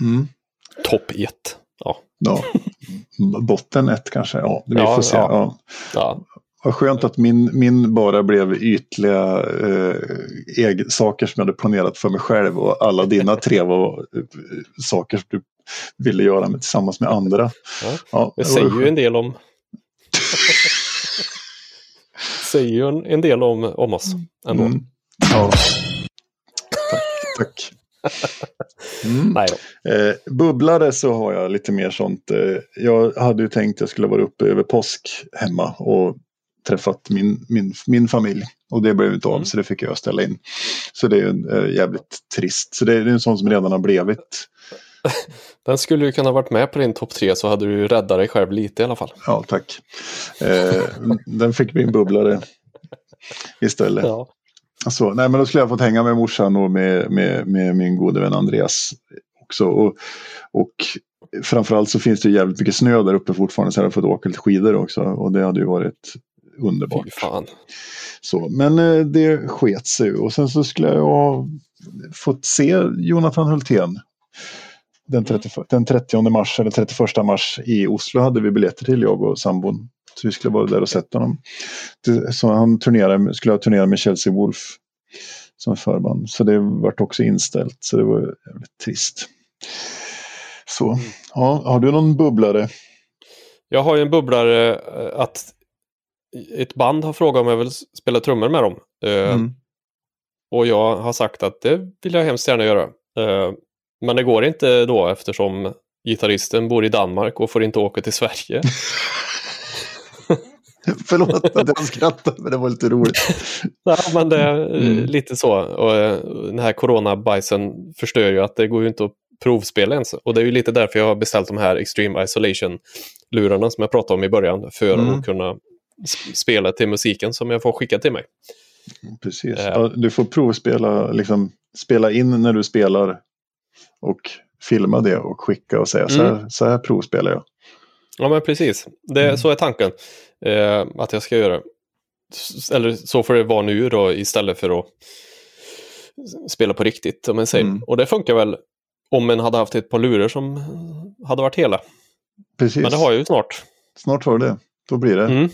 Mm. Topp ett. Ja. Ja. Botten ett kanske. Ja, vi Ja, får se. ja. Ja. Vad skönt att min, min bara blev ytliga eh, eg- saker som jag hade planerat för mig själv och alla dina tre var eh, saker som du ville göra med, tillsammans med andra. Ja. Ja, Det säger ju en del om... säger ju en, en del om, om oss ändå. Mm. Ja. Tack. tack. [laughs] Mm. Nej. Eh, bubblare så har jag lite mer sånt. Eh, jag hade ju tänkt att jag skulle vara uppe över påsk hemma och träffat min, min, min familj. Och det blev inte av Mm. så det fick jag ställa in. Så det är ju eh, jävligt trist. Så det är, en sån som redan har blivit. [laughs] Den skulle ju kunna varit med på din topp tre så hade du räddat dig själv lite i alla fall. Ja, tack. Eh, den fick en bubblare [laughs] istället. Ja. Så, nej, men då skulle jag fått hänga med morsan och med, med, med min gode vän Andreas också. Och, och framförallt så finns det jävligt mycket snö där uppe fortfarande så jag har fått åka lite skidor också. Och det hade ju varit underbart. Fy fan. Så, men eh, det sket sig och sen så skulle jag ha fått se Jonathan Hultén. Den 30, den 30 mars eller 31 mars i Oslo hade vi biljetter till jag och sambon. Så vi skulle vara där och sett honom. Så han turnerade, skulle ha turnerat med Chelsea Wolf som förband. Så det vart också inställt. Så det var jävligt trist. Så, ja, har du någon bubblare? Jag har ju en bubblare eh, att ett band har frågat om jag vill spela trummor med dem. Eh, Mm. Och jag har sagt att det vill jag hemskt gärna göra. Eh, Men det går inte då eftersom gitarristen bor i Danmark och får inte åka till Sverige. [laughs] [laughs] Förlåt att jag skrattade, men det var lite roligt. [laughs] Nej, men det är eh, Mm. lite så. Och eh, den här coronabajsen förstör ju att det går ju inte att provspela ens. Och det är ju lite därför jag har beställt de här Extreme Isolation-lurarna som jag pratade om i början. För Mm. att kunna sp- spela till musiken som jag får skicka till mig. Precis. Ja, du får provspela, liksom spela in när du spelar och filma det och skicka och säga så, här, så här provspelar jag. Ja, men precis. Det, Mm. Så är tanken eh, att jag ska göra. Eller så får det vara nu då istället för att spela på riktigt. Om. Mm. Och det funkar väl om man hade haft ett par lurar som hade varit hela. Precis. Men det har jag ju snart. Snart har du det. Då blir det. Mm.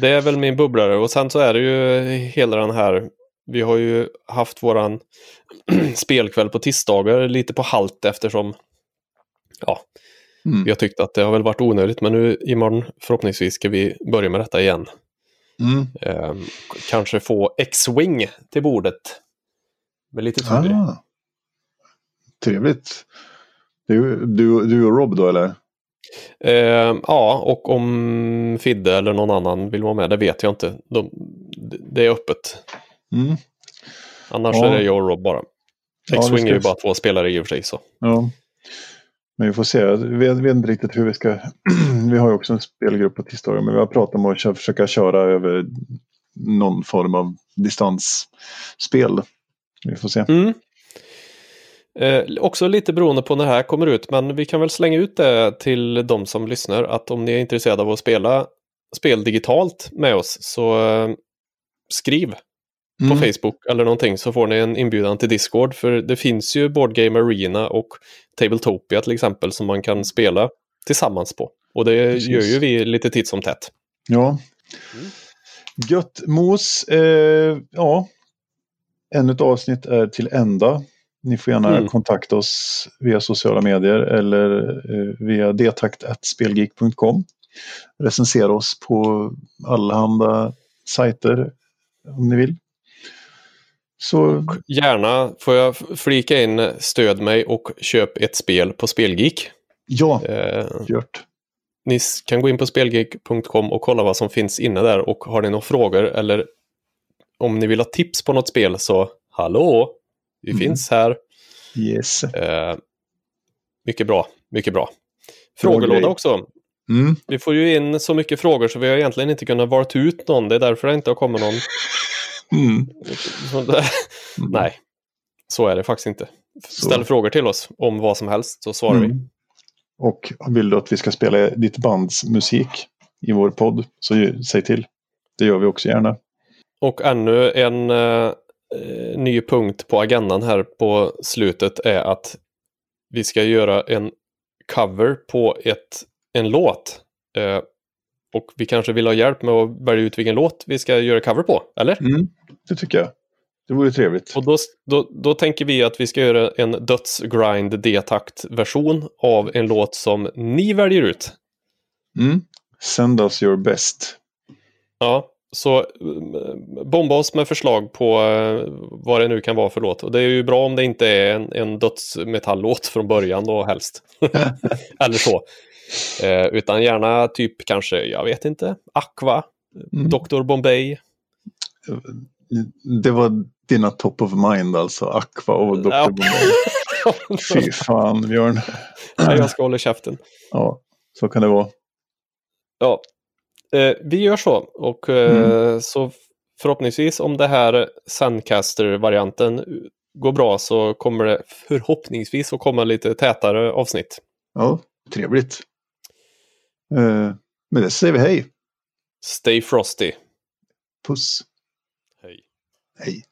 Det är väl min bubblare och sen så är det ju hela den här vi har ju haft våran [clears throat] spelkväll på tisdagar lite på halt eftersom ja, Mm. vi har tyckt att det har väl varit onödigt men nu imorgon förhoppningsvis ska vi börja med detta igen. Mm. K- kanske få X-Wing till bordet. Med lite tur. Ah. Trevligt. Du, du, du och Rob då eller? Ehm, ja, och om Fidde eller någon annan vill vara med, det vet jag inte. De, det- är öppet. Mm. Annars Ja. är det jag och Rob bara. Ja, X-Wing ska är ju bara två spelare i och för sig. Så. Ja. Men vi får se. Vi vet, inte riktigt hur vi ska... [clears throat] vi har ju också en spelgrupp på tisdagar. Men vi har pratat om att försöka köra över någon form av distansspel. Vi får se. Mm. Eh, också lite beroende på när det här kommer ut, men vi kan väl slänga ut det till de som lyssnar att om ni är intresserade av att spela spel digitalt med oss så eh, skriv på Mm. Facebook eller någonting så får ni en inbjudan till Discord. För det finns ju Board Game Arena och Tabletopia till exempel som man kan spela tillsammans på. Och det Precis. gör ju vi lite titt som tätt. Ja. Mm. Gött mos. Eh, ja. Ännu ett avsnitt är till ända. Ni får gärna Mm. kontakta oss via sociala medier eller eh, via detakt.spelgeek.com. Recensera oss på allehanda sajter om ni vill. Så Gärna får jag flika in stöd mig och köp ett spel på Spelgeek. ja, Eh, gjort. Ni kan gå in på spelgeek.com och kolla vad som finns inne där och har ni några frågor eller om ni vill ha tips på något spel så hallå, vi Mm. finns här. Yes. Eh, mycket bra, mycket bra. Frågelåda också. Mm. Vi får ju in så mycket frågor så vi har egentligen inte kunnat valt ut någon. Det är därför det inte har kommit någon. Mm. Så det- Nej, så är det faktiskt inte. Så. Ställ frågor till oss om vad som helst så svarar vi. Mm. Och vill du att vi ska spela ditt bands musik i vår podd så säg till. Det gör vi också gärna. Och ännu en eh, ny punkt på agendan här på slutet är att vi ska göra en cover på ett, en låt. Eh, och vi kanske vill ha hjälp med att välja ut vilken låt vi ska göra cover på, eller? Mm. Det tycker jag. Det vore trevligt. Och då, då, då tänker vi att vi ska göra en dödsgrind D-takt-version av en låt som ni väljer ut. Mm. Send us your best. Ja, så eh, bomba oss med förslag på eh, vad det nu kan vara för låt. Och det är ju bra om det inte är en, en dödsmetalllåt från början då helst. [laughs] Eller så. Eh, utan gärna typ kanske, jag vet inte, Aqua, Mm. Dr. Bombay. Det var dina top of mind alltså. Aqua och Dr. Ja. [laughs] Fy fan Björn. Nej, jag ska hålla käften. Ja, så kan det vara. Ja, eh, vi gör så. Och eh, så förhoppningsvis om det här Sandcaster-varianten går bra så kommer det förhoppningsvis att komma lite tätare avsnitt. Ja, trevligt. Eh, med det säger vi hej. Stay frosty. Puss. Hej. Hej.